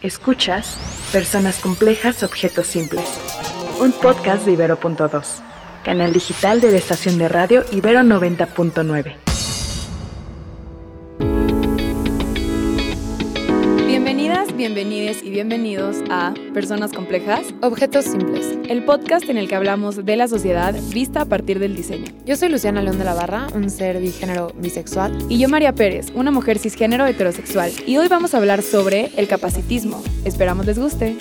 Escuchas Personas Complejas, Objetos Simples, un podcast de Ibero.2, canal digital de la estación de radio Ibero 90.9. y bienvenidos a Personas Complejas, Objetos Simples, el podcast en el que hablamos de la sociedad vista a partir del diseño. Yo soy Luciana León de la Barra, un ser bigénero bisexual, y yo María Pérez, una mujer cisgénero heterosexual, y hoy vamos a hablar sobre el capacitismo. Esperamos les guste.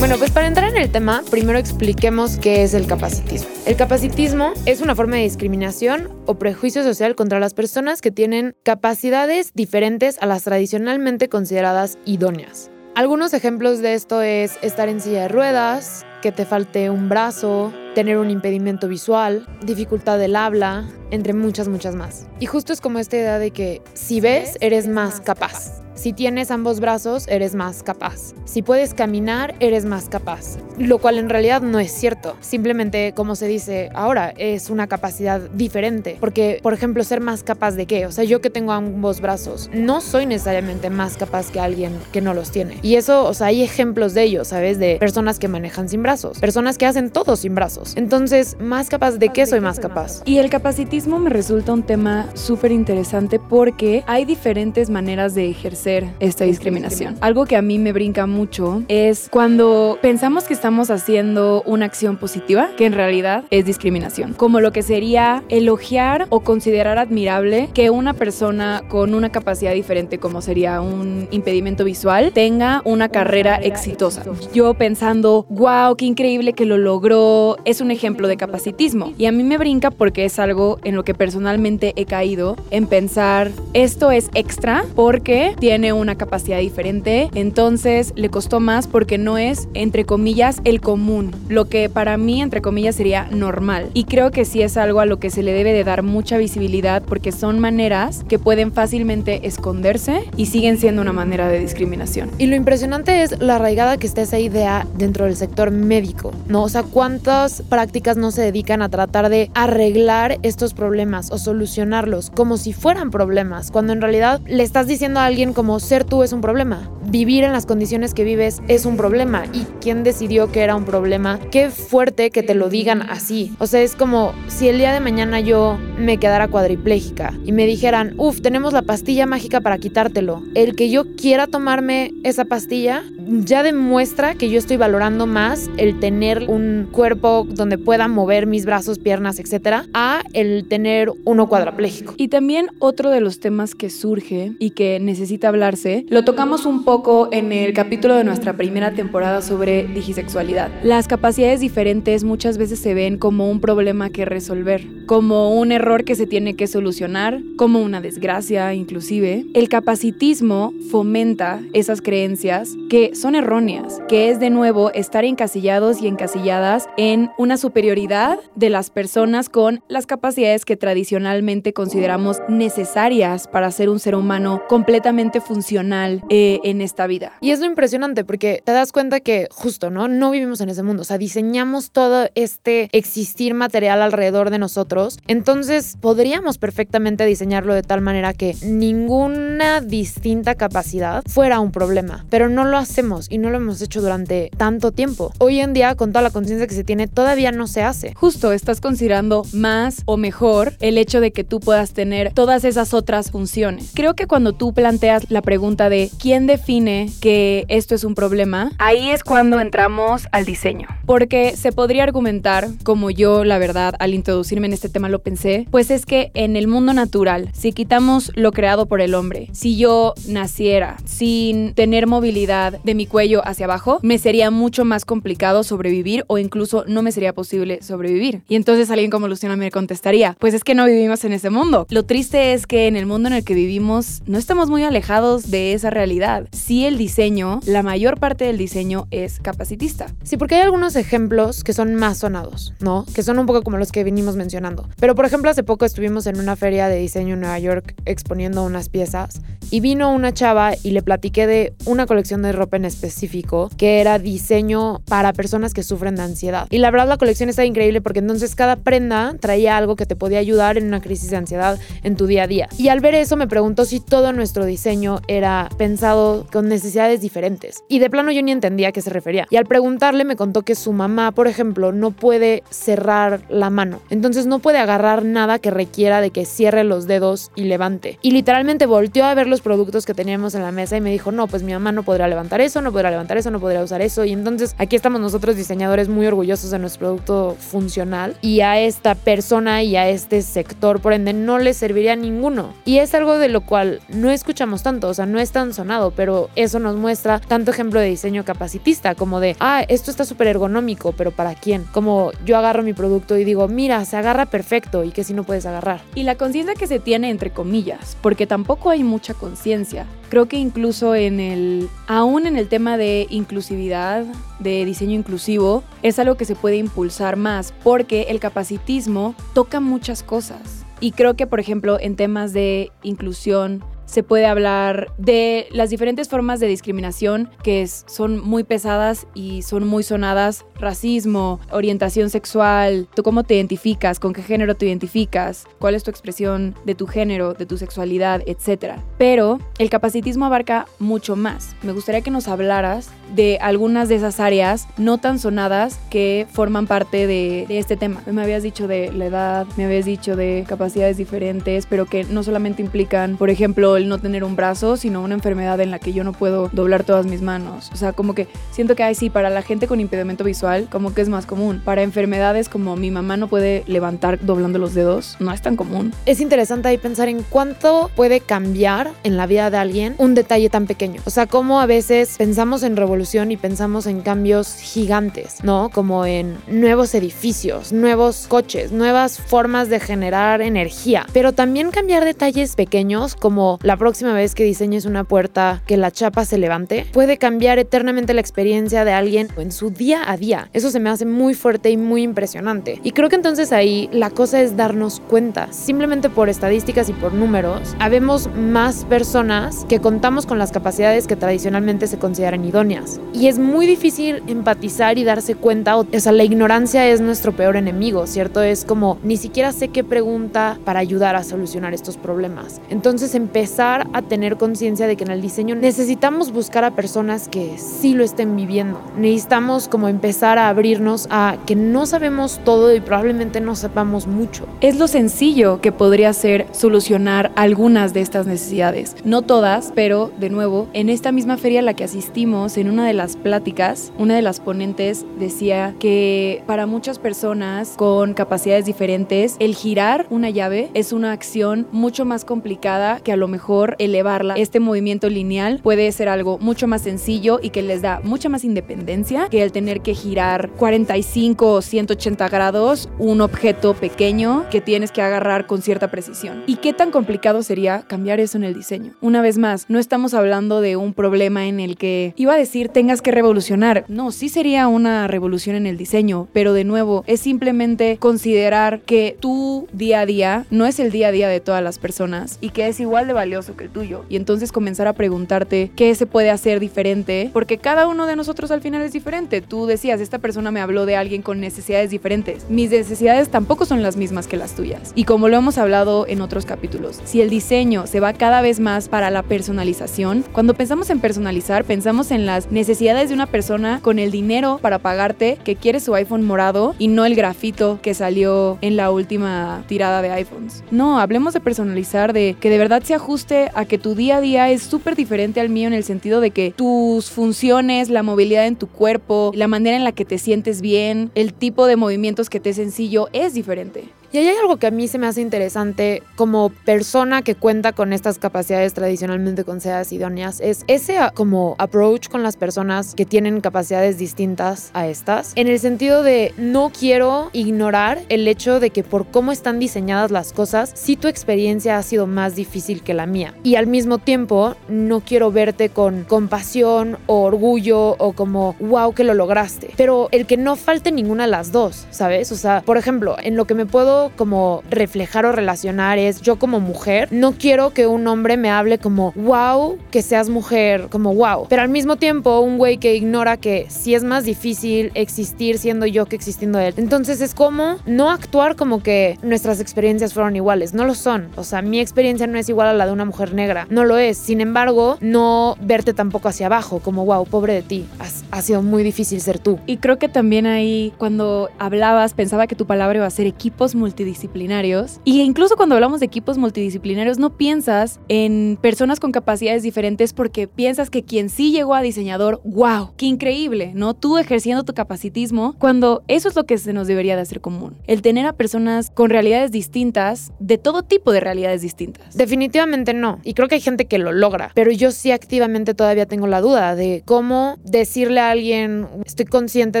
Bueno, pues para entrar en el tema, primero expliquemos qué es el capacitismo. El capacitismo es una forma de discriminación o prejuicio social contra las personas que tienen capacidades diferentes a las tradicionalmente consideradas idóneas. Algunos ejemplos de esto es estar en silla de ruedas, que te falte un brazo, tener un impedimento visual, dificultad del habla, entre muchas, muchas más. Y justo es como esta idea de que si ves, eres más capaz. Si tienes ambos brazos, eres más capaz. Si puedes caminar, eres más capaz. Lo cual en realidad no es cierto. Simplemente, como se dice ahora, es una capacidad diferente. Porque, por ejemplo, ser más capaz de qué? O sea, yo que tengo ambos brazos, no soy necesariamente más capaz que alguien que no los tiene. Y eso, o sea, hay ejemplos de ello, ¿sabes? De personas que manejan sin brazos, personas que hacen todo sin brazos. Entonces, ¿más capaz de qué soy más capaz? Y el capacitismo me resulta un tema súper interesante porque hay diferentes maneras de ejercer esta discriminación. Algo que a mí me brinca mucho es cuando pensamos que estamos haciendo una acción positiva, que en realidad es discriminación. Como lo que sería elogiar o considerar admirable que una persona con una capacidad diferente, como sería un impedimento visual, tenga una carrera exitosa. Yo pensando, wow, qué increíble que lo logró, es un ejemplo de capacitismo. Y a mí me brinca porque es algo en lo que personalmente he caído en pensar, esto es extra porque tiene tiene una capacidad diferente, entonces le costó más porque no es, entre comillas, el común, lo que para mí, entre comillas, sería normal. Y creo que sí es algo a lo que se le debe de dar mucha visibilidad porque son maneras que pueden fácilmente esconderse y siguen siendo una manera de discriminación. Y lo impresionante es la arraigada que está esa idea dentro del sector médico, ¿no? O sea, cuántas prácticas no se dedican a tratar de arreglar estos problemas o solucionarlos como si fueran problemas, cuando en realidad le estás diciendo a alguien como ser tú es un problema. Vivir en las condiciones que vives es un problema. ¿Y quién decidió que era un problema? Qué fuerte que te lo digan así. O sea, es como si el día de mañana yo me quedara cuadriplégica y me dijeran, uff, tenemos la pastilla mágica para quitártelo. El que yo quiera tomarme esa pastilla ya demuestra que yo estoy valorando más el tener un cuerpo donde pueda mover mis brazos, piernas, etcétera, a el tener uno cuadrapléjico. Y también otro de los temas que surge y que necesita hablarse, lo tocamos un poco en el capítulo de nuestra primera temporada sobre digisexualidad. Las capacidades diferentes muchas veces se ven como un problema que resolver, como un error que se tiene que solucionar, como una desgracia inclusive. El capacitismo fomenta esas creencias que son erróneas, que es de nuevo estar encasillados y encasilladas en una superioridad de las personas con las capacidades que tradicionalmente consideramos necesarias para ser un ser humano completamente funcional eh, en esta vida. Y es lo impresionante porque te das cuenta que justo, ¿no? No vivimos en ese mundo, o sea, diseñamos todo este existir material alrededor de nosotros, entonces podríamos perfectamente diseñarlo de tal manera que ninguna distinta capacidad fuera un problema, pero no lo hacemos y no lo hemos hecho durante tanto tiempo. Hoy en día, con toda la conciencia que se tiene, todavía no se hace. Justo, estás considerando más o mejor el hecho de que tú puedas tener todas esas otras funciones. Creo que cuando tú planteas la pregunta de quién define que esto es un problema, ahí es cuando entramos al diseño. Porque se podría argumentar, como yo la verdad al introducirme en este tema lo pensé, pues es que en el mundo natural, si quitamos lo creado por el hombre, si yo naciera sin tener movilidad de mi cuello hacia abajo, me sería mucho más complicado sobrevivir o incluso no me sería posible sobrevivir. Y entonces alguien como Luciana me contestaría, pues es que no vivimos en ese mundo. Lo triste es que en el mundo en el que vivimos no estamos muy alejados de esa realidad. Si el diseño, la mayor parte del diseño es capacitista. Sí, porque hay algunos ejemplos que son más sonados, ¿no? Que son un poco como los que venimos mencionando. Pero por ejemplo, hace poco estuvimos en una feria de diseño en Nueva York exponiendo unas piezas y vino una chava y le platiqué de una colección de ropa en específico que era diseño para personas que sufren de ansiedad. Y la verdad la colección está increíble porque entonces cada prenda traía algo que te podía ayudar en una crisis de ansiedad en tu día a día. Y al ver eso me preguntó si todo nuestro diseño era pensado con necesidades diferentes. Y de plano yo ni entendía a qué se refería. Y al preguntarle me contó que su mamá, por ejemplo, no puede cerrar la mano. Entonces no puede agarrar nada que requiera de que cierre los dedos y levante. Y literalmente volteó a ver los productos que teníamos en la mesa y me dijo, no, pues mi mamá no podrá levantar eso, no podrá levantar eso, no podrá usar eso. Y entonces aquí estamos nosotros diseñadores muy orgullosos de nuestro producto funcional y a esta persona y a este sector, por ende, no le serviría ninguno. Y es algo de lo cual no escuchamos tanto, o sea, no es tan sonado, pero eso nos muestra tanto ejemplo de diseño capacitista como de, ah, esto está súper ergonómico, pero ¿para quién? Como yo agarro mi producto y digo, mira, se agarra perfecto y que si no puedes agarrar. Y la conciencia que se tiene entre comillas, porque tampoco hay mucha conciencia. Creo que incluso en el, aún en el tema de inclusividad, de diseño inclusivo, es algo que se puede impulsar más, porque el capacitismo toca muchas cosas. Y creo que, por ejemplo, en temas de inclusión, se puede hablar de las diferentes formas de discriminación que son muy pesadas y son muy sonadas. Racismo, orientación sexual, tú cómo te identificas, con qué género te identificas, cuál es tu expresión de tu género, de tu sexualidad, etc. Pero el capacitismo abarca mucho más. Me gustaría que nos hablaras de algunas de esas áreas no tan sonadas que forman parte de, de este tema. Me habías dicho de la edad, me habías dicho de capacidades diferentes, pero que no solamente implican, por ejemplo, el no tener un brazo, sino una enfermedad en la que yo no puedo doblar todas mis manos. O sea, como que siento que, ay, sí, para la gente con impedimento visual, como que es más común. Para enfermedades como mi mamá no puede levantar doblando los dedos, no es tan común. Es interesante ahí pensar en cuánto puede cambiar en la vida de alguien un detalle tan pequeño. O sea, como a veces pensamos en revolución y pensamos en cambios gigantes, ¿no? Como en nuevos edificios, nuevos coches, nuevas formas de generar energía. Pero también cambiar detalles pequeños como la próxima vez que diseñes una puerta que la chapa se levante, puede cambiar eternamente la experiencia de alguien en su día a día. Eso se me hace muy fuerte y muy impresionante. Y creo que entonces ahí la cosa es darnos cuenta. Simplemente por estadísticas y por números, habemos más personas que contamos con las capacidades que tradicionalmente se consideran idóneas. Y es muy difícil empatizar y darse cuenta, o sea, la ignorancia es nuestro peor enemigo, ¿cierto? Es como ni siquiera sé qué pregunta para ayudar a solucionar estos problemas. Entonces empezar a tener conciencia de que en el diseño necesitamos buscar a personas que sí lo estén viviendo. Necesitamos como empezar a abrirnos a que no sabemos todo y probablemente no sepamos mucho. Es lo sencillo que podría ser solucionar algunas de estas necesidades. No todas, pero de nuevo, en esta misma feria a la que asistimos, en una de las pláticas, una de las ponentes decía que para muchas personas con capacidades diferentes, el girar una llave es una acción mucho más complicada que a lo mejor elevarla. Este movimiento lineal puede ser algo mucho más sencillo y que les da mucha más independencia que el tener que girar 45 o 180 grados un objeto pequeño que tienes que agarrar con cierta precisión. ¿Y qué tan complicado sería cambiar eso en el diseño? Una vez más, no estamos hablando de un problema en el que iba a decir tengas que revolucionar. No, sí sería una revolución en el diseño, pero de nuevo es simplemente considerar que tu día a día no es el día a día de todas las personas y que es igual de valioso que el tuyo. Y entonces comenzar a preguntarte qué se puede hacer diferente, porque cada uno de nosotros al final es diferente. Tú decías, esta persona me habló de alguien con necesidades diferentes. Mis necesidades tampoco son las mismas que las tuyas. Y como lo hemos hablado en otros capítulos, si el diseño se va cada vez más para la personalización, cuando pensamos en personalizar, pensamos en las necesidades de una persona con el dinero para pagarte que quiere su iPhone morado y no el grafito que salió en la última tirada de iPhones. No, hablemos de personalizar, de que de verdad se ajuste a que tu día a día es súper diferente al mío en el sentido de que tus funciones, la movilidad en tu cuerpo, la manera en la que te sientes bien, el tipo de movimientos que te es sencillo es diferente. Y hay algo que a mí se me hace interesante como persona que cuenta con estas capacidades tradicionalmente consideradas idóneas, es ese como approach con las personas que tienen capacidades distintas a estas, en el sentido de no quiero ignorar el hecho de que por cómo están diseñadas las cosas, si tu experiencia ha sido más difícil que la mía. Y al mismo tiempo, no quiero verte con compasión o orgullo o como, wow, que lo lograste. Pero el que no falte ninguna de las dos, ¿sabes? O sea, por ejemplo, en lo que me puedo como reflejar o relacionar es yo como mujer, no quiero que un hombre me hable como wow, que seas mujer, como wow. Pero al mismo tiempo, un güey que ignora que si es más difícil existir siendo yo que existiendo él. Entonces es como no actuar como que nuestras experiencias fueron iguales. No lo son. O sea, mi experiencia no es igual a la de una mujer negra. No lo es. Sin embargo, no verte tampoco hacia abajo, como wow, pobre de ti. ha sido muy difícil ser tú. Y creo que también ahí, cuando hablabas, pensaba que tu palabra iba a ser equipos multidisciplinarios. Y incluso cuando hablamos de equipos multidisciplinarios, no piensas en personas con capacidades diferentes porque piensas que quien sí llegó a diseñador, wow, qué increíble, ¿no? Tú ejerciendo tu capacitismo, cuando eso es lo que se nos debería de hacer común. El tener a personas con realidades distintas, de todo tipo de realidades distintas. Definitivamente no. Y creo que hay gente que lo logra, pero yo sí activamente todavía tengo la duda de cómo decirle a alguien, estoy consciente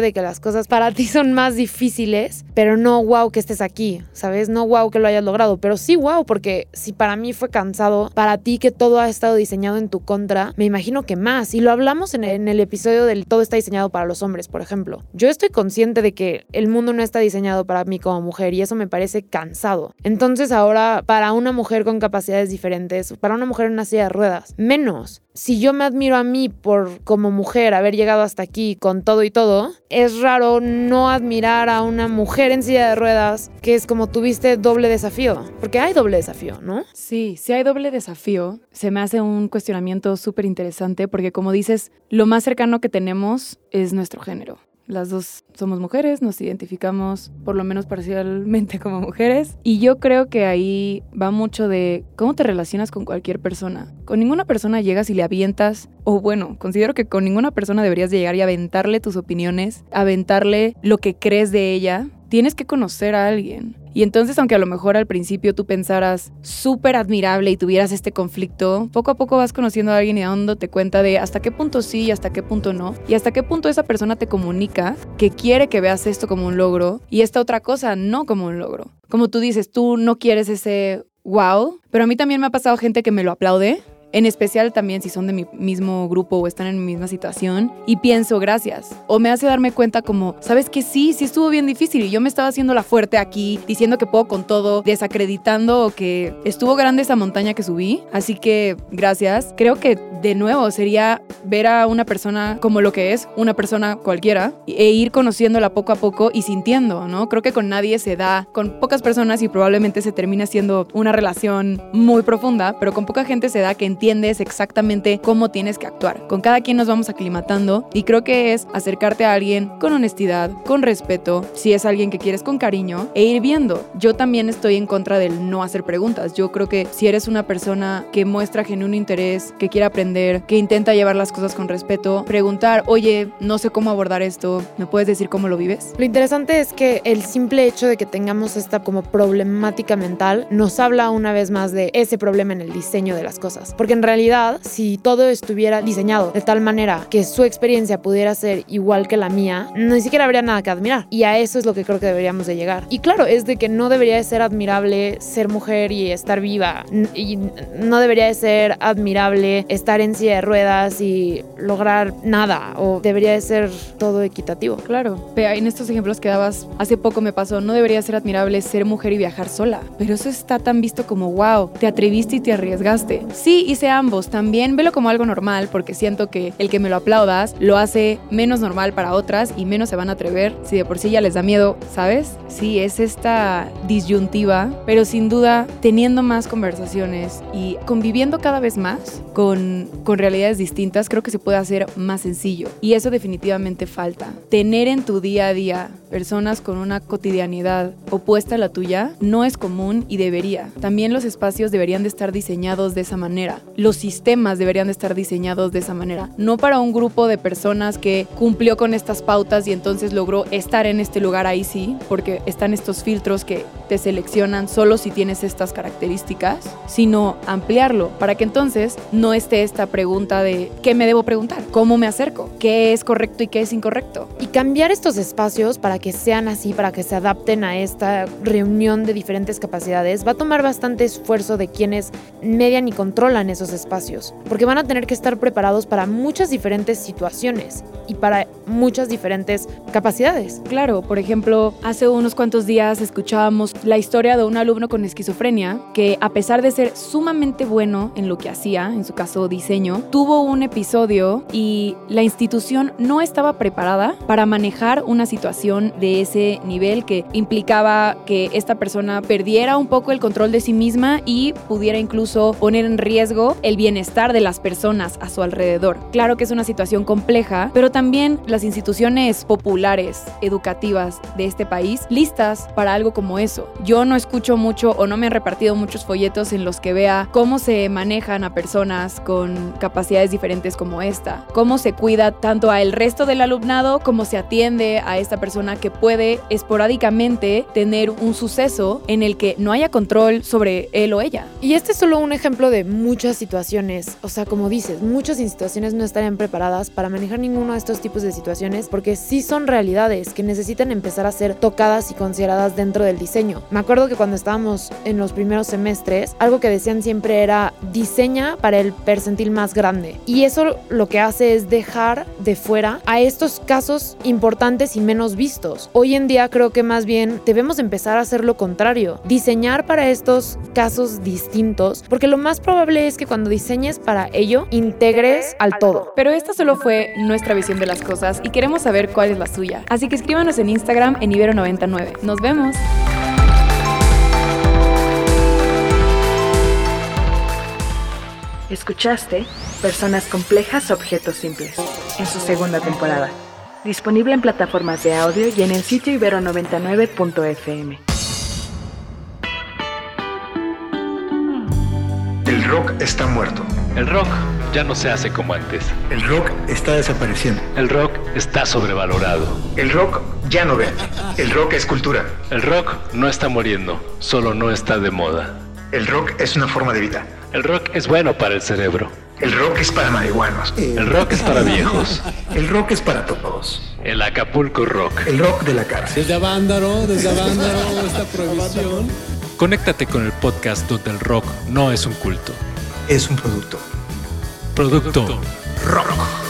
de que las cosas para ti son más difíciles, pero no wow que estés aquí, ¿sabes? No wow que lo hayas logrado, pero sí wow, porque si para mí fue cansado, para ti que todo ha estado diseñado en tu contra, me imagino que más. Y lo hablamos en el, en el episodio del todo está diseñado para los hombres, por ejemplo. Yo estoy consciente de que el mundo no está diseñado para mí como mujer y eso me parece cansado. Entonces ahora, para una mujer con capacidades diferentes, para una mujer en una silla de ruedas, menos si yo me admiro a mí por como mujer haber llegado hasta aquí con todo y todo, es raro no admirar a una mujer en silla de ruedas que es como tuviste doble desafío, porque hay doble desafío, ¿no? Sí, sí hay doble desafío. Se me hace un cuestionamiento súper interesante porque como dices, lo más cercano que tenemos es nuestro género. Las dos somos mujeres, nos identificamos por lo menos parcialmente como mujeres. Y yo creo que ahí va mucho de cómo te relacionas con cualquier persona. Con ninguna persona llegas y le avientas, o bueno, considero que con ninguna persona deberías llegar y aventarle tus opiniones, aventarle lo que crees de ella. Tienes que conocer a alguien. Y entonces, aunque a lo mejor al principio tú pensaras súper admirable y tuvieras este conflicto, poco a poco vas conociendo a alguien y dándote cuenta de hasta qué punto sí y hasta qué punto no. Y hasta qué punto esa persona te comunica que quiere que veas esto como un logro y esta otra cosa no como un logro. Como tú dices, tú no quieres ese wow, pero a mí también me ha pasado gente que me lo aplaude en especial también si son de mi mismo grupo o están en mi misma situación, y pienso gracias. O me hace darme cuenta como, sabes que sí, sí estuvo bien difícil y yo me estaba haciendo la fuerte aquí, diciendo que puedo con todo, desacreditando que estuvo grande esa montaña que subí, así que gracias. Creo que de nuevo sería ver a una persona como lo que es, una persona cualquiera, e ir conociéndola poco a poco y sintiendo, ¿no? Creo que con nadie se da, con pocas personas y probablemente se termina siendo una relación muy profunda, pero con poca gente se da que entiendes exactamente cómo tienes que actuar. Con cada quien nos vamos aclimatando y creo que es acercarte a alguien con honestidad, con respeto, si es alguien que quieres con cariño e ir viendo. Yo también estoy en contra del no hacer preguntas. Yo creo que si eres una persona que muestra genuino interés, que quiere aprender, que intenta llevar las cosas con respeto, preguntar, oye, no sé cómo abordar esto, ¿me puedes decir cómo lo vives? Lo interesante es que el simple hecho de que tengamos esta como problemática mental nos habla una vez más de ese problema en el diseño de las cosas. En realidad, si todo estuviera diseñado de tal manera que su experiencia pudiera ser igual que la mía, ni siquiera habría nada que admirar. Y a eso es lo que creo que deberíamos de llegar. Y claro, es de que no debería de ser admirable ser mujer y estar viva. Y no debería de ser admirable estar en silla de ruedas y lograr nada. O debería de ser todo equitativo. Claro. En estos ejemplos que dabas, hace poco me pasó, no debería ser admirable ser mujer y viajar sola. Pero eso está tan visto como, wow, te atreviste y te arriesgaste. Sí, y hice ambos. También velo como algo normal porque siento que el que me lo aplaudas lo hace menos normal para otras y menos se van a atrever si de por sí ya les da miedo, ¿sabes? Sí, es esta disyuntiva, pero sin duda teniendo más conversaciones y conviviendo cada vez más con, con realidades distintas, creo que se puede hacer más sencillo. Y eso definitivamente falta. Tener en tu día a día personas con una cotidianidad opuesta a la tuya no es común y debería. También los espacios deberían de estar diseñados de esa manera. Los sistemas deberían de estar diseñados de esa manera. No para un grupo de personas que cumplió con estas pautas y entonces logró estar en este lugar ahí sí, porque están estos filtros que te seleccionan solo si tienes estas características, sino ampliarlo para que entonces no esté esta pregunta de ¿qué me debo preguntar? ¿Cómo me acerco? ¿Qué es correcto y qué es incorrecto? Y cambiar estos espacios para que sean así, para que se adapten a esta reunión de diferentes capacidades, va a tomar bastante esfuerzo de quienes median y controlan esos espacios, porque van a tener que estar preparados para muchas diferentes situaciones y para muchas diferentes capacidades. Claro, por ejemplo, hace unos cuantos días escuchábamos la historia de un alumno con esquizofrenia que a pesar de ser sumamente bueno en lo que hacía, en su caso diseño, tuvo un episodio y la institución no estaba preparada para manejar una situación de ese nivel que implicaba que esta persona perdiera un poco el control de sí misma y pudiera incluso poner en riesgo el bienestar de las personas a su alrededor. Claro que es una situación compleja, pero también las instituciones populares, educativas de este país, listas para algo como eso. Yo no escucho mucho o no me han repartido muchos folletos en los que vea cómo se manejan a personas con capacidades diferentes como esta, cómo se cuida tanto a el resto del alumnado como se atiende a esta persona que puede esporádicamente tener un suceso en el que no haya control sobre él o ella. Y este es solo un ejemplo de muchas situaciones, o sea, como dices, muchas instituciones no estarían preparadas para manejar ninguno de estos tipos de situaciones porque sí son realidades que necesitan empezar a ser tocadas y consideradas dentro del diseño. Me acuerdo que cuando estábamos en los primeros semestres, algo que decían siempre era diseña para el percentil más grande. Y eso lo que hace es dejar de fuera a estos casos importantes y menos vistos. Hoy en día creo que más bien debemos empezar a hacer lo contrario, diseñar para estos casos distintos, porque lo más probable es que cuando diseñes para ello, integres al todo. Pero esta solo fue nuestra visión de las cosas y queremos saber cuál es la suya. Así que escríbanos en Instagram en Ibero99. Nos vemos. Escuchaste Personas Complejas, Objetos Simples, en su segunda temporada. Disponible en plataformas de audio y en el sitio ibero99.fm. El rock está muerto. El rock ya no se hace como antes. El rock está desapareciendo. El rock está sobrevalorado. El rock ya no vende. El rock es cultura. El rock no está muriendo, solo no está de moda. El rock es una forma de vida. El rock es bueno para el cerebro. El rock es para marihuanos. El rock es para viejos. El rock es para todos. El Acapulco Rock. El rock de la cárcel. Desde Avándaro, desde Avándaro, esta prohibición. Conéctate con el podcast donde el rock no es un culto. Es un producto. Producto Rock.